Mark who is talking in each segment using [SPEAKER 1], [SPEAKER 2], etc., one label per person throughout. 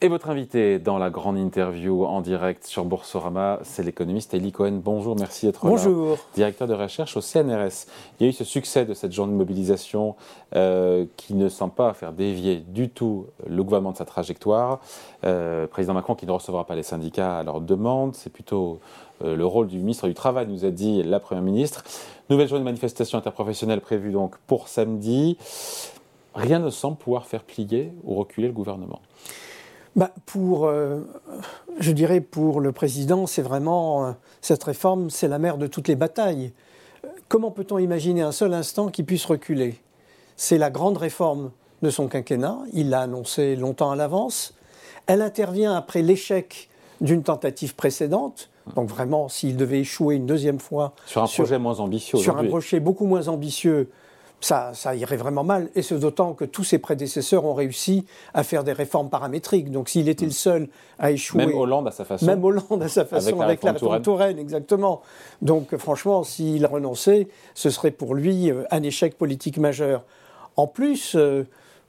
[SPEAKER 1] Et votre invité dans la grande interview en direct sur Boursorama, c'est l'économiste Elie Cohen. Bonjour, merci d'être là.
[SPEAKER 2] Bonjour.
[SPEAKER 1] Directeur de recherche au CNRS. Il y a eu ce succès de cette journée de mobilisation euh, qui ne semble pas faire dévier du tout le gouvernement de sa trajectoire. Euh, président Macron qui ne recevra pas les syndicats à leur demande, c'est plutôt euh, le rôle du ministre du Travail, nous a dit la Première ministre. Nouvelle journée de manifestation interprofessionnelle prévue donc pour samedi. Rien ne semble pouvoir faire plier ou reculer le gouvernement.
[SPEAKER 2] Bah, pour, euh, je dirais pour le président, c'est vraiment euh, cette réforme, c'est la mère de toutes les batailles. Comment peut-on imaginer un seul instant qui puisse reculer? C'est la grande réforme de son quinquennat. Il l'a annoncé longtemps à l'avance. Elle intervient après l'échec d'une tentative précédente. Donc vraiment, s'il devait échouer une deuxième fois
[SPEAKER 1] sur un projet moins ambitieux,
[SPEAKER 2] sur un projet beaucoup moins ambitieux, ça, irait vraiment mal, et ce d'autant que tous ses prédécesseurs ont réussi à faire des réformes paramétriques. Donc s'il était le seul à échouer...
[SPEAKER 1] Même Hollande à sa façon.
[SPEAKER 2] Même Hollande à sa façon, avec la, réforme, Touraine. exactement. Donc franchement, s'il renonçait, ce serait pour lui euh, un échec politique majeur. En plus, euh,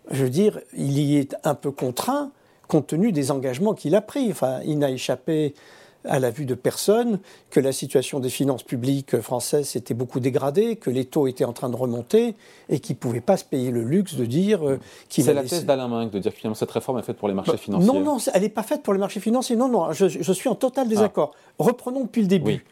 [SPEAKER 2] je veux dire, il y est un peu contraint compte tenu des engagements qu'il a pris. Enfin, il n'a échappé à la vue de personne que la situation des finances publiques françaises s'était beaucoup dégradée, que les taux étaient en train de remonter et qu'il ne pouvait pas se payer le luxe de dire euh, qu'il
[SPEAKER 1] C'est la thèse d'Alain Minck de dire que finalement cette réforme est faite pour les marchés bah, financiers.
[SPEAKER 2] Non, non, elle n'est pas faite pour les marchés financiers. Non, non, je, suis en total désaccord. Ah. Reprenons depuis le début.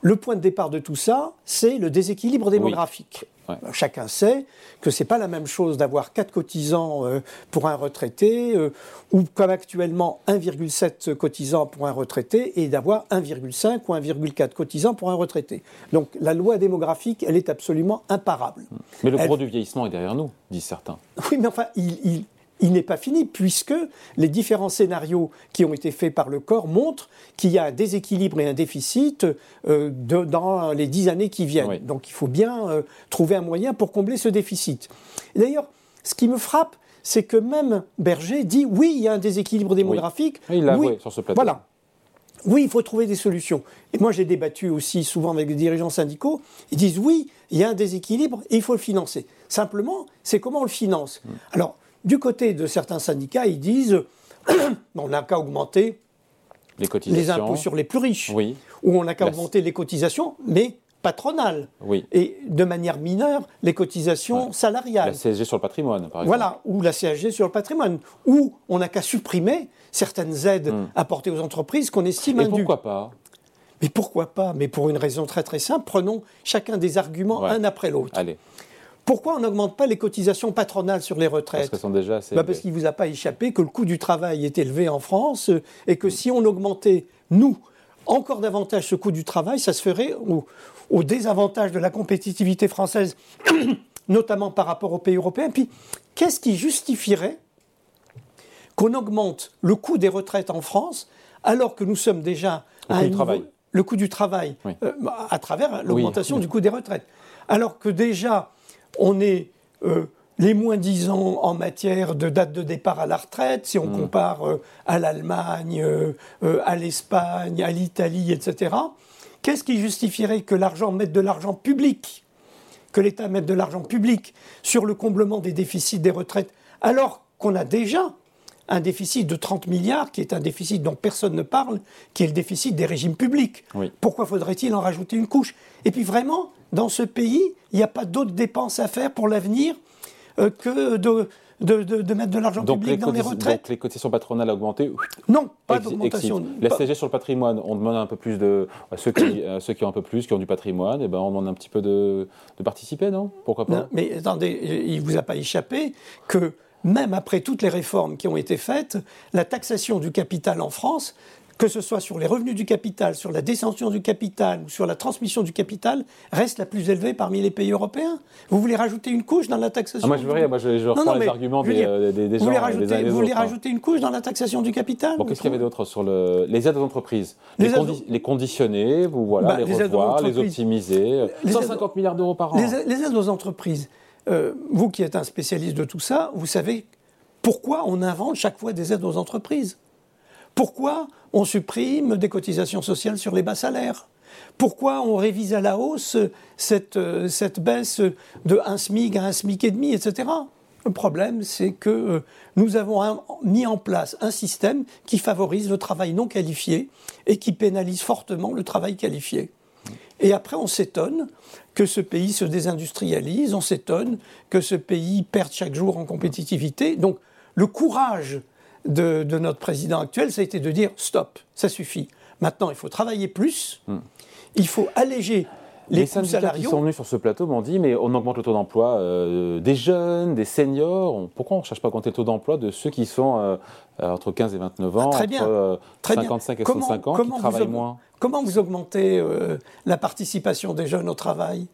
[SPEAKER 2] Le point de départ de tout ça, c'est le déséquilibre démographique. Chacun sait que c'est pas la même chose d'avoir 4 cotisants euh, pour un retraité euh, ou comme actuellement 1,7 cotisants pour un retraité et d'avoir 1,5 ou 1,4 cotisants pour un retraité. Donc la loi démographique, elle est absolument imparable.
[SPEAKER 1] Mais le gros du vieillissement est derrière nous, disent certains.
[SPEAKER 2] Oui, mais enfin, il il n'est pas fini, puisque les différents scénarios qui ont été faits par le corps montrent qu'il y a un déséquilibre et un déficit euh, dans les dix années qui viennent. Donc il faut bien euh, trouver un moyen pour combler ce déficit. D'ailleurs, ce qui me frappe, c'est que même Berger dit oui, il y a un déséquilibre démographique.
[SPEAKER 1] Oui. Il l'a oui, sur ce plateau.
[SPEAKER 2] Voilà. Oui, il faut trouver des solutions. Et moi, j'ai débattu aussi souvent avec des dirigeants syndicaux. Ils disent oui, il y a un déséquilibre et il faut le financer. Simplement, c'est comment on le finance? Hmm. Alors, du côté de certains syndicats, ils disent on n'a qu'à augmenter les, impôts sur les plus riches,
[SPEAKER 1] oui.
[SPEAKER 2] ou on n'a qu'à augmenter les cotisations, mais patronales,
[SPEAKER 1] oui.
[SPEAKER 2] et de manière mineure, les cotisations salariales. La
[SPEAKER 1] CSG sur le patrimoine, par exemple.
[SPEAKER 2] Voilà, ou la CSG sur le patrimoine, ou on n'a qu'à supprimer certaines aides hmm. apportées aux entreprises qu'on estime indues.
[SPEAKER 1] Et pourquoi pas
[SPEAKER 2] mais pourquoi pas? Mais pour une raison très très simple, prenons chacun des arguments un après l'autre. Pourquoi on n'augmente pas les cotisations patronales sur les retraites
[SPEAKER 1] Parce sont déjà
[SPEAKER 2] bah Parce qu'il ne vous a pas échappé que le coût du travail est élevé en France euh, et que si on augmentait, nous, encore davantage ce coût du travail, ça se ferait au, désavantage de la compétitivité française, notamment par rapport aux pays européens. Puis, qu'est-ce qui justifierait qu'on augmente le coût des retraites en France alors que nous sommes déjà
[SPEAKER 1] à un niveau,
[SPEAKER 2] le coût du travail euh, à travers l'augmentation du coût des retraites. Alors que déjà on est euh, les moins disants en matière de date de départ à la retraite, si on mm. compare euh, à l'Allemagne, euh, à l'Espagne, à l'Italie, etc. Qu'est-ce qui justifierait que l'argent mette de l'argent public, que l'État mette de l'argent public sur le comblement des déficits des retraites, alors qu'on a déjà un déficit de 30 milliards, qui est un déficit dont personne ne parle, qui est le déficit des régimes publics? Pourquoi faudrait-il en rajouter une couche? Et puis vraiment, dans ce pays, il n'y a pas d'autres dépenses à faire pour l'avenir euh, que de, de, mettre de l'argent public dans les retraites.
[SPEAKER 1] Donc les cotisations patronales ont augmenté
[SPEAKER 2] Non, pas d'augmentation.
[SPEAKER 1] La CG sur le patrimoine, on demande un peu plus de. À ceux, qui, ceux qui ont un peu plus, qui ont du patrimoine, et eh ben on demande un petit peu de, participer, non? Pourquoi pas?
[SPEAKER 2] Mais attendez, il ne vous a pas échappé que même après toutes les réformes qui ont été faites, la taxation du capital en France, que ce soit sur les revenus du capital, sur la descension du capital ou sur la transmission du capital, reste la plus élevée parmi les pays européens. Vous voulez rajouter une couche dans la taxation
[SPEAKER 1] ah, Moi, je veux rien. Moi, je, je reprends les arguments des, euh, des, des,
[SPEAKER 2] gens.
[SPEAKER 1] Voulez
[SPEAKER 2] rajouter, vous voulez hein. rajouter une couche dans la taxation du capital
[SPEAKER 1] Bon, qu'est-ce qu'il y avait d'autre sur le... les aides aux entreprises? Les, les, conditionner, vous voilà, bah, les, revoir, les optimiser. 150 milliards d'euros par an.
[SPEAKER 2] Les, aides aux entreprises. Euh, vous qui êtes un spécialiste de tout ça, vous savez pourquoi on invente chaque fois des aides aux entreprises Pourquoi on supprime des cotisations sociales sur les bas salaires? Pourquoi on révise à la hausse cette, euh, baisse de 1 SMIC à 1 SMIC et demi, etc. Le problème, c'est que euh, nous avons mis en place un système qui favorise le travail non qualifié et qui pénalise fortement le travail qualifié. Et après, on s'étonne que ce pays se désindustrialise, on s'étonne que ce pays perde chaque jour en compétitivité. Donc, le courage de, notre président actuel, ça a été de dire stop, ça suffit. Maintenant, il faut travailler plus, hmm. il faut alléger les,
[SPEAKER 1] syndicats qui sont venus sur ce plateau m'ont dit mais on augmente le taux d'emploi euh, des jeunes, des seniors. pourquoi on ne cherche pas à augmenter le taux d'emploi de ceux qui sont euh, entre 15 et 29 ans,
[SPEAKER 2] très bien,
[SPEAKER 1] entre 55 et 65 ans, qui travaillent moins?
[SPEAKER 2] Comment vous augmentez euh, la participation des jeunes au travail?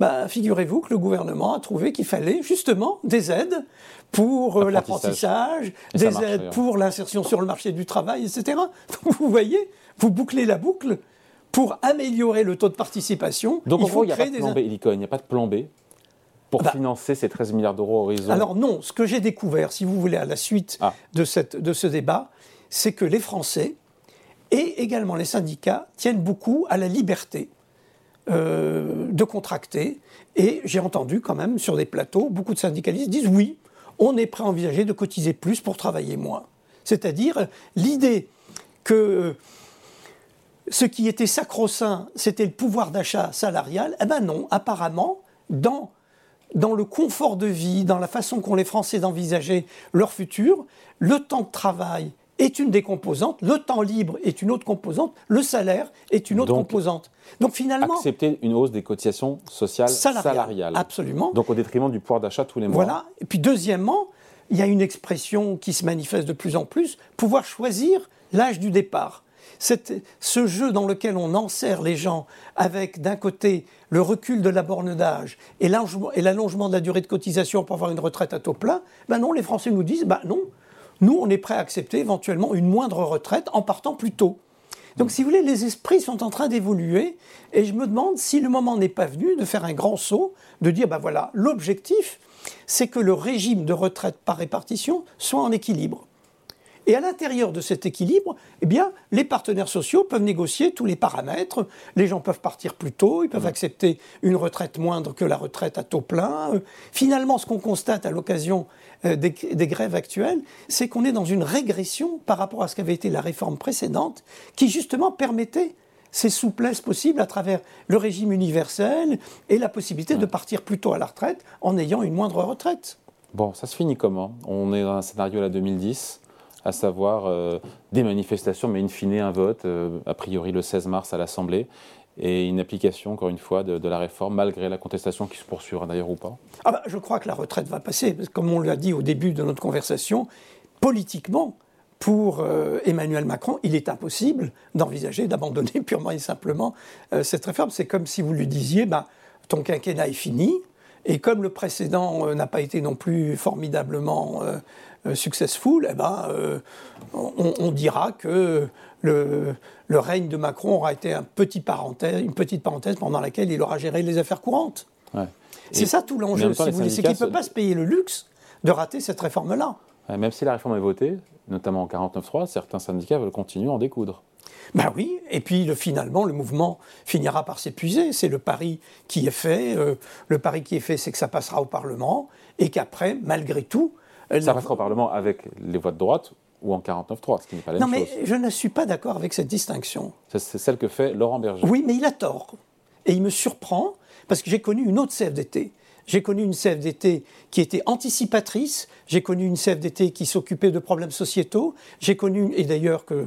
[SPEAKER 2] Bah, Figurez-vous que le gouvernement a trouvé qu'il fallait justement des aides pour l'apprentissage, des aides pour l'insertion sur le marché du travail, etc. vous voyez, vous bouclez la boucle pour améliorer le taux de participation.
[SPEAKER 1] Donc il faut il n'y a pas de plan B, il n'y a pas de plan B pour bah. financer ces 13 milliards d'euros horizon
[SPEAKER 2] Alors non, ce que j'ai découvert, si vous voulez, à la suite ah. de, cette, de ce débat, c'est que les Français et également les syndicats tiennent beaucoup à la liberté euh, de contracter. Et j'ai entendu quand même sur des plateaux, beaucoup de syndicalistes disent oui, on est prêt à envisager de cotiser plus pour travailler moins. C'est-à-dire l'idée que ce qui était sacro-saint, c'était le pouvoir d'achat salarial, eh bien non, apparemment, dans, dans le confort de vie, dans la façon qu'ont les Français d'envisager leur futur, le temps de travail est une des composantes, le temps libre est une autre composante, le salaire est une autre composante.
[SPEAKER 1] Donc finalement... Accepter une hausse des cotisations sociales salariales.
[SPEAKER 2] Absolument.
[SPEAKER 1] Donc au détriment du pouvoir d'achat tous les mois.
[SPEAKER 2] Voilà. Et puis deuxièmement, il y a une expression qui se manifeste de plus en plus, pouvoir choisir l'âge du départ ce jeu dans lequel on enserre les gens avec d'un côté le recul de la borne d'âge et l'allongement de la durée de cotisation pour avoir une retraite à taux plein, ben non, les Français nous disent, ben non, nous on est prêt à accepter éventuellement une moindre retraite en partant plus tôt. Donc, si vous voulez, les esprits sont en train d'évoluer et je me demande si le moment n'est pas venu de faire un grand saut, de dire, ben voilà, l'objectif, c'est que le régime de retraite par répartition soit en équilibre. Et à l'intérieur de cet équilibre, eh bien, les partenaires sociaux peuvent négocier tous les paramètres. Les gens peuvent partir plus tôt, ils peuvent mmh. accepter une retraite moindre que la retraite à taux plein. Finalement, ce qu'on constate à l'occasion des, des, grèves actuelles, c'est qu'on est dans une régression par rapport à ce qu'avait été la réforme précédente, qui justement permettait ces souplesses possibles à travers le régime universel et la possibilité de partir plus tôt à la retraite en ayant une moindre retraite.
[SPEAKER 1] Bon, ça se finit comment? On est dans un scénario à la 2010 à savoir euh, des manifestations, mais in fine un vote, euh, a priori le 16 mars à l'Assemblée, et une application, encore une fois, de, la réforme, malgré la contestation qui se poursuivra d'ailleurs ou pas
[SPEAKER 2] ah bah, Je crois que la retraite va passer, comme on l'a dit au début de notre conversation, politiquement, pour euh, Emmanuel Macron, il est impossible d'envisager d'abandonner purement et simplement cette réforme. C'est comme si vous lui disiez, bah, ton quinquennat est fini, et comme le précédent n'a pas été non plus formidablement euh, successful, eh ben, euh, on, dira que le, règne de Macron aura été un petit parenthèse, une petite parenthèse pendant laquelle il aura géré les affaires courantes. C'est ça tout l'enjeu, si vous c'est qu'il ne peut pas se payer le luxe de rater cette réforme-là.
[SPEAKER 1] même si la réforme est votée, notamment en 49.3, certains syndicats veulent continuer à en découdre.
[SPEAKER 2] Ben oui, et puis finalement, le mouvement finira par s'épuiser. C'est le pari qui est fait. Euh, le pari qui est fait, c'est que ça passera au Parlement et qu'après, malgré tout,
[SPEAKER 1] ça passera au Parlement avec les voix de droite ou en 49-3, ce qui n'est pas la
[SPEAKER 2] même
[SPEAKER 1] chose.
[SPEAKER 2] Non, mais je ne suis pas d'accord avec cette distinction.
[SPEAKER 1] C'est celle que fait Laurent Berger.
[SPEAKER 2] Oui, mais il a tort. Et il me surprend, parce que j'ai connu une autre CFDT. J'ai connu une CFDT qui était anticipatrice, j'ai connu une CFDT qui s'occupait de problèmes sociétaux, j'ai connu, et d'ailleurs que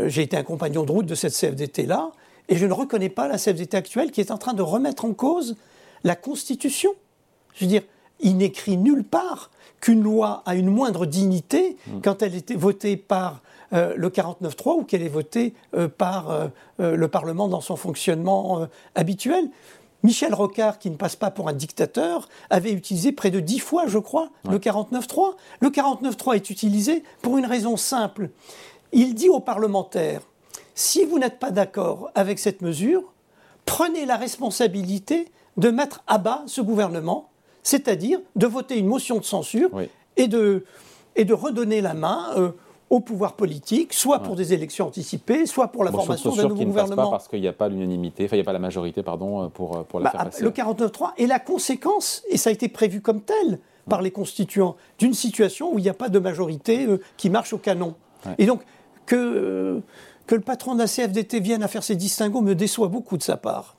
[SPEAKER 2] euh, j'ai été un compagnon de route de cette CFDT-là, et je ne reconnais pas la CFDT actuelle qui est en train de remettre en cause la Constitution. Je veux dire, il n'écrit nulle part qu'une loi a une moindre dignité mm. quand elle est votée par euh, le 49-3 ou qu'elle est votée euh, par euh, le Parlement dans son fonctionnement habituel. Michel Rocard, qui ne passe pas pour un dictateur, avait utilisé près de dix fois, je crois, le 49-3. Le 49-3 est utilisé pour une raison simple. Il dit aux parlementaires, si vous n'êtes pas d'accord avec cette mesure, prenez la responsabilité de mettre à bas ce gouvernement c'est-à-dire de voter une motion de censure et, de, et de redonner la main euh, au pouvoir politique, soit pour des élections anticipées, soit pour la formation d'un nouveau gouvernement. Ne passe
[SPEAKER 1] pas parce qu'il n'y a pas l'unanimité, enfin il n'y a pas la majorité, pardon, euh, pour, euh, pour la bah, faire passer.
[SPEAKER 2] Le 49.3 est la conséquence, et ça a été prévu comme tel par les constituants d'une situation où il n'y a pas de majorité euh, qui marche au canon. Et donc, que, euh, que le patron de la CFDT vienne à faire ces distinguos me déçoit beaucoup de sa part.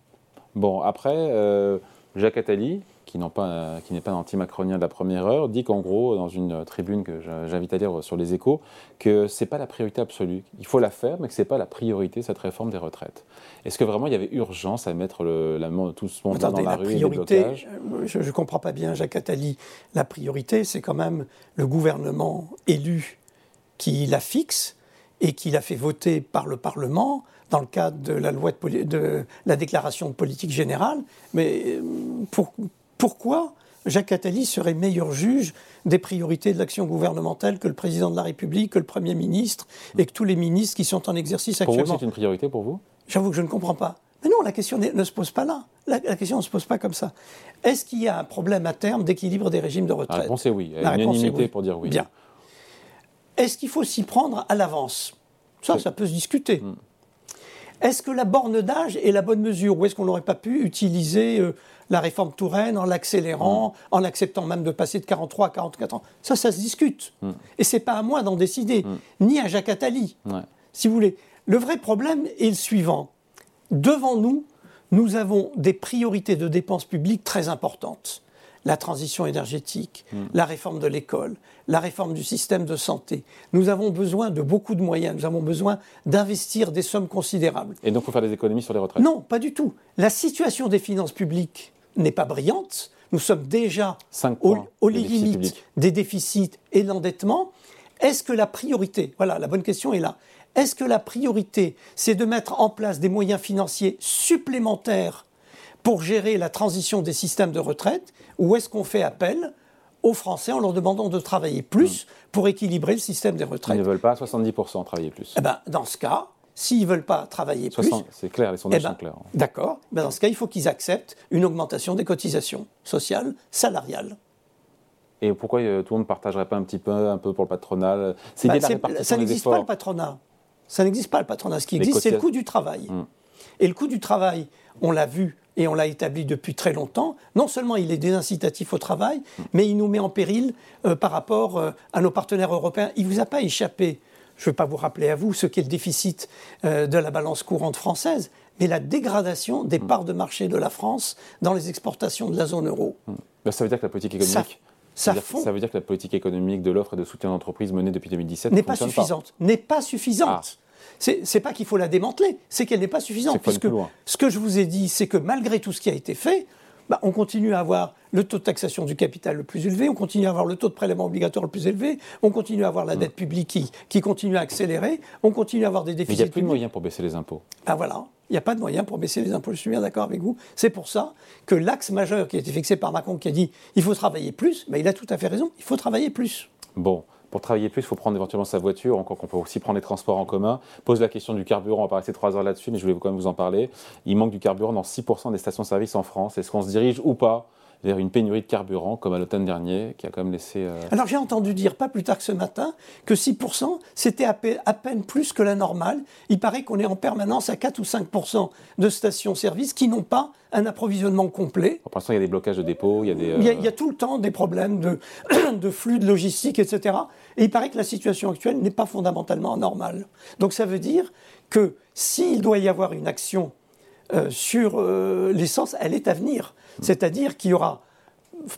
[SPEAKER 1] Bon, après, euh, Jacques Attali, qui n'est pas, pas un anti-macronien de la première heure, dit qu'en gros, dans une tribune que j'invite à lire sur les échos, que ce n'est pas la priorité absolue. Il faut la faire, mais que ce n'est pas la priorité, cette réforme des retraites. Est-ce que vraiment il y avait urgence à mettre le, la, tout ce monde dans la, la rue priorité, et
[SPEAKER 2] euh, Je ne comprends pas bien Jacques Attali. La priorité, c'est quand même le gouvernement élu qui la fixe et qui l'a fait voter par le Parlement dans le cadre de la loi de, de la déclaration de politique générale. Mais euh, pour, pourquoi Jacques Attali serait meilleur juge des priorités de l'action gouvernementale que le président de la République, que le Premier ministre et que tous les ministres qui sont en exercice actuellement.
[SPEAKER 1] Pour vous, c'est une priorité pour vous?
[SPEAKER 2] J'avoue que je ne comprends pas. Mais non, la question ne se pose pas là. La, question ne se pose pas comme ça. Est-ce qu'il y a un problème à terme d'équilibre des régimes de retraite?
[SPEAKER 1] La réponse est oui. Il y a une unanimité pour dire oui.
[SPEAKER 2] Bien. Est-ce qu'il faut s'y prendre à l'avance? Ça, ça peut se discuter. Hmm. Est-ce que la borne d'âge est la bonne mesure? Ou est-ce qu'on n'aurait pas pu utiliser euh, la réforme Touraine en l'accélérant, mm. en acceptant même de passer de 43 à 44 ans Ça, ça se discute. Et mm. Et c'est pas à moi d'en décider, mm. ni à Jacques Attali, si vous voulez. Le vrai problème est le suivant. Devant nous, nous avons des priorités de dépenses publiques très importantes la transition énergétique, hmm. la réforme de l'école, la réforme du système de santé. Nous avons besoin de beaucoup de moyens, nous avons besoin d'investir des sommes considérables.
[SPEAKER 1] Et donc il faut faire des économies sur les retraites
[SPEAKER 2] Non, pas du tout. La situation des finances publiques n'est pas brillante. Nous sommes déjà au, au limite des déficits et de l'endettement. Est-ce que la priorité, voilà, la bonne question est là, est-ce que la priorité, c'est de mettre en place des moyens financiers supplémentaires pour gérer la transition des systèmes de retraite ou est-ce qu'on fait appel aux Français en leur demandant de travailler plus pour équilibrer le système des retraites?
[SPEAKER 1] Ils ne veulent pas 70% travailler plus.
[SPEAKER 2] Eh ben, dans ce cas, s'ils ne veulent pas travailler plus.
[SPEAKER 1] C'est clair, les sondages eh ben, sont clairs.
[SPEAKER 2] D'accord. Ben, dans ce cas, il faut qu'ils acceptent une augmentation des cotisations sociales, salariales.
[SPEAKER 1] Et pourquoi euh, tout le monde ne partagerait pas un petit peu, un peu pour le patronat
[SPEAKER 2] ben, Ça n'existe pas le patronat. Ça n'existe pas le patronat. Ce qui existe, c'est le coût du travail. Hmm. Et le coût du travail, on l'a vu et on l'a établi depuis très longtemps, non seulement il est désincitatif au travail, mais il nous met en péril euh, par rapport euh, à nos partenaires européens. Il ne vous a pas échappé, je ne vais pas vous rappeler à vous ce qu'est le déficit euh, de la balance courante française, mais la dégradation des mm. parts de marché de la France dans les exportations de la zone euro.
[SPEAKER 1] Ben, ça veut dire que la politique économique... Ça, ça, veut dire, que la politique économique de l'offre et de soutien d'entreprise menée depuis 2017
[SPEAKER 2] n'est pas suffisante. N'est pas suffisante. Ah c'est pas qu'il faut la démanteler, c'est qu'elle n'est pas suffisante. Puisque ce que je vous ai dit, c'est que malgré tout ce qui a été fait, bah, on continue à avoir le taux de taxation du capital le plus élevé, on continue à avoir le taux de prélèvement obligatoire le plus élevé, on continue à avoir la dette publique qui, qui continue à accélérer, on continue à avoir des déficits.
[SPEAKER 1] Mais il n'y a plus de moyens pour baisser les impôts.
[SPEAKER 2] Ah voilà, il n'y a pas de moyens pour baisser les impôts, je suis bien d'accord avec vous. C'est pour ça que l'axe majeur qui a été fixé par Macron, qui a dit il faut travailler plus, mais il a tout à fait raison, il faut travailler plus.
[SPEAKER 1] Bon, pour travailler plus, il faut prendre éventuellement sa voiture, encore qu'on peut aussi prendre les transports en commun. Pose la question du carburant, on va pas rester trois heures là-dessus, mais je voulais quand même vous en parler. Il manque du carburant dans 6% des stations-service en France. Est-ce qu'on se dirige ou pas vers une pénurie de carburant, comme à l'automne dernier, qui a quand même laissé... Euh,
[SPEAKER 2] Alors j'ai entendu dire, pas plus tard que ce matin, que 6%, c'était à, peine plus que la normale. Il paraît qu'on est en permanence à 4 ou 5% de stations-service qui n'ont pas un approvisionnement complet.
[SPEAKER 1] Pour l'instant, il y a des blocages de dépôts, il y a des...
[SPEAKER 2] Il, y a, tout le temps des problèmes de, de flux, de logistique, etc. Et il paraît que la situation actuelle n'est pas fondamentalement normale. Donc ça veut dire que s'il doit y avoir une action euh, sur euh, l'essence, elle est à venir. C'est-à-dire qu'il y aura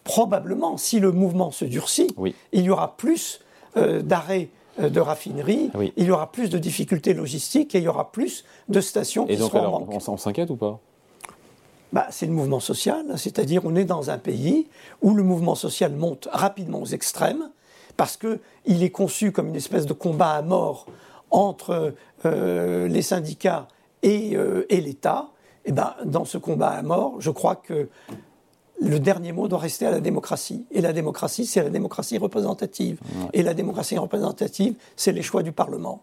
[SPEAKER 2] probablement, si le mouvement se durcit, il y aura plus euh, d'arrêts de raffineries, il y aura plus de difficultés logistiques et il y aura plus de stations et qui donc, seront alors,
[SPEAKER 1] On, s'inquiète ou pas?
[SPEAKER 2] Bah, c'est le mouvement social, c'est-à-dire on est dans un pays où le mouvement social monte rapidement aux extrêmes, parce qu'il est conçu comme une espèce de combat à mort entre les syndicats et l'État, eh ben, dans ce combat à mort, je crois que le dernier mot doit rester à la démocratie. Et la démocratie, c'est la démocratie représentative. Et la démocratie représentative, c'est les choix du Parlement.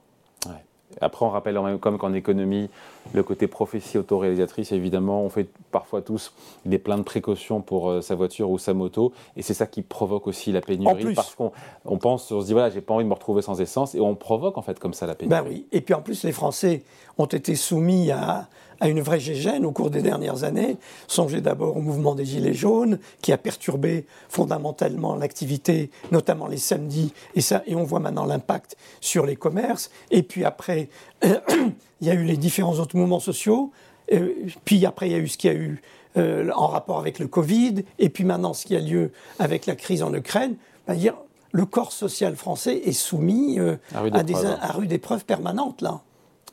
[SPEAKER 1] Après, on rappelle, comme qu'en économie, le côté prophétie autoréalisatrice, évidemment, on fait parfois tous des pleins de précautions pour euh, sa voiture ou sa moto, et c'est ça qui provoque aussi la pénurie, parce qu'on on pense, on se dit, voilà, j'ai pas envie de me retrouver sans essence, et on provoque en fait comme ça la pénurie.
[SPEAKER 2] Ben oui, et puis en plus, les Français ont été soumis à, à une vraie gégène au cours des dernières années. Songez d'abord au mouvement des Gilets jaunes, qui a perturbé fondamentalement l'activité, notamment les samedis, et, ça, et on voit maintenant l'impact sur les commerces. Et puis après, il y a eu les différents autres mouvements sociaux, euh, puis après, il y a eu ce qu'il y a eu euh, en rapport avec le Covid, et puis maintenant ce qui a lieu avec la crise en Ukraine. Ben, le corps social français est soumis euh, à, des, à rude épreuve permanente, là.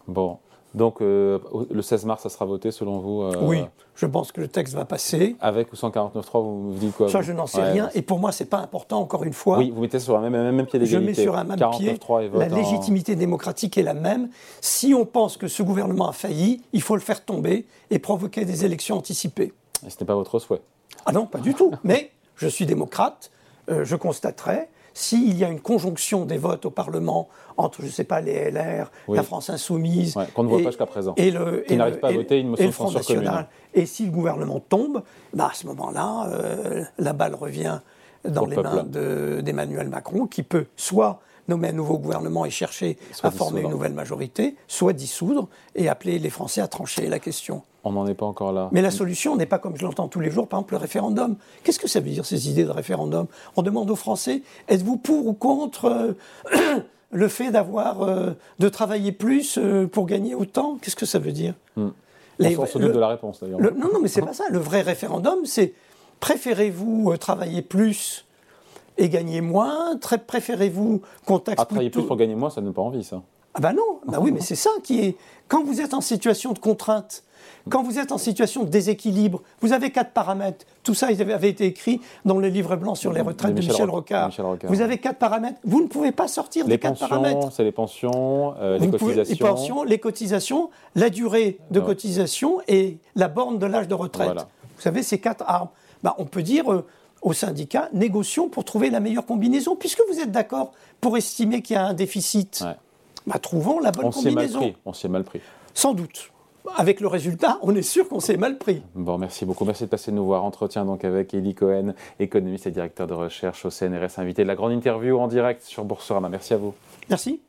[SPEAKER 1] Bon. Donc euh, le 16 mars, ça sera voté selon vous euh,
[SPEAKER 2] Oui, je pense que le texte va passer.
[SPEAKER 1] Avec ou sans 49.3, vous vous dites quoi
[SPEAKER 2] Ça, je n'en sais rien. Et pour moi, c'est pas important, encore une fois.
[SPEAKER 1] Oui, vous mettez sur un même, même pied d'égalité.
[SPEAKER 2] Je mets sur un même pied. la légitimité démocratique est la même. Si on pense que ce gouvernement a failli, il faut le faire tomber et provoquer des élections anticipées.
[SPEAKER 1] Et ce n'est pas votre souhait
[SPEAKER 2] Ah non, pas du tout. Mais je suis démocrate. Euh, je constaterai s'il y a une conjonction des votes au Parlement entre, je ne sais pas, les LR, la France Insoumise.
[SPEAKER 1] qu'on ne voit pas jusqu'à présent.
[SPEAKER 2] Et le,
[SPEAKER 1] qui n'arrive pas à voter une motion de Front National.
[SPEAKER 2] Et si le gouvernement tombe, bah à ce moment-là, euh, la balle revient dans les mains d'Emmanuel Macron, qui peut soit nommer un nouveau gouvernement et chercher à former une nouvelle majorité, soit dissoudre et appeler les Français à trancher la question.
[SPEAKER 1] On n'en est pas encore là.
[SPEAKER 2] Mais la solution n'est pas comme je l'entends tous les jours, par exemple le référendum. Qu'est-ce que ça veut dire ces idées de référendum? On demande aux Français êtes-vous pour ou contre euh, le fait d'avoir euh, de travailler plus euh, pour gagner autant? Qu'est-ce que ça veut dire?
[SPEAKER 1] Hmm. On se doute de la réponse d'ailleurs.
[SPEAKER 2] Non, non, mais c'est pas ça. Le vrai référendum, c'est préférez-vous travailler plus et gagner moins Préférez-vous qu'on taxe
[SPEAKER 1] ah, Travailler plus pour gagner moins, ça n'a pas envie, ça.
[SPEAKER 2] Ah ben non, bah oui, mais c'est ça qui est. Quand vous êtes en situation de contrainte, quand vous êtes en situation de déséquilibre, vous avez quatre paramètres. Tout ça avait été écrit dans le livre blanc sur les retraites de Michel, Rocard. Vous avez quatre paramètres. Vous ne pouvez pas sortir des quatre paramètres.
[SPEAKER 1] C'est les pensions, euh, les cotisations.
[SPEAKER 2] les pensions, les cotisations, la durée de cotisation et la borne de l'âge de retraite. Vous savez, ces quatre armes. Bah, on peut dire, euh, aux syndicats, négocions pour trouver la meilleure combinaison. Puisque vous êtes d'accord pour estimer qu'il y a un déficit, bah, trouvons la bonne combinaison.
[SPEAKER 1] On s'y est mal pris.
[SPEAKER 2] Sans doute. Avec le résultat, on est sûr qu'on s'est mal pris.
[SPEAKER 1] Bon, merci beaucoup. Merci de passer nous voir. Entretien donc avec Elie Cohen, économiste et directeur de recherche au CNRS, invité de la grande interview en direct sur Boursorama. Merci à vous.
[SPEAKER 2] Merci.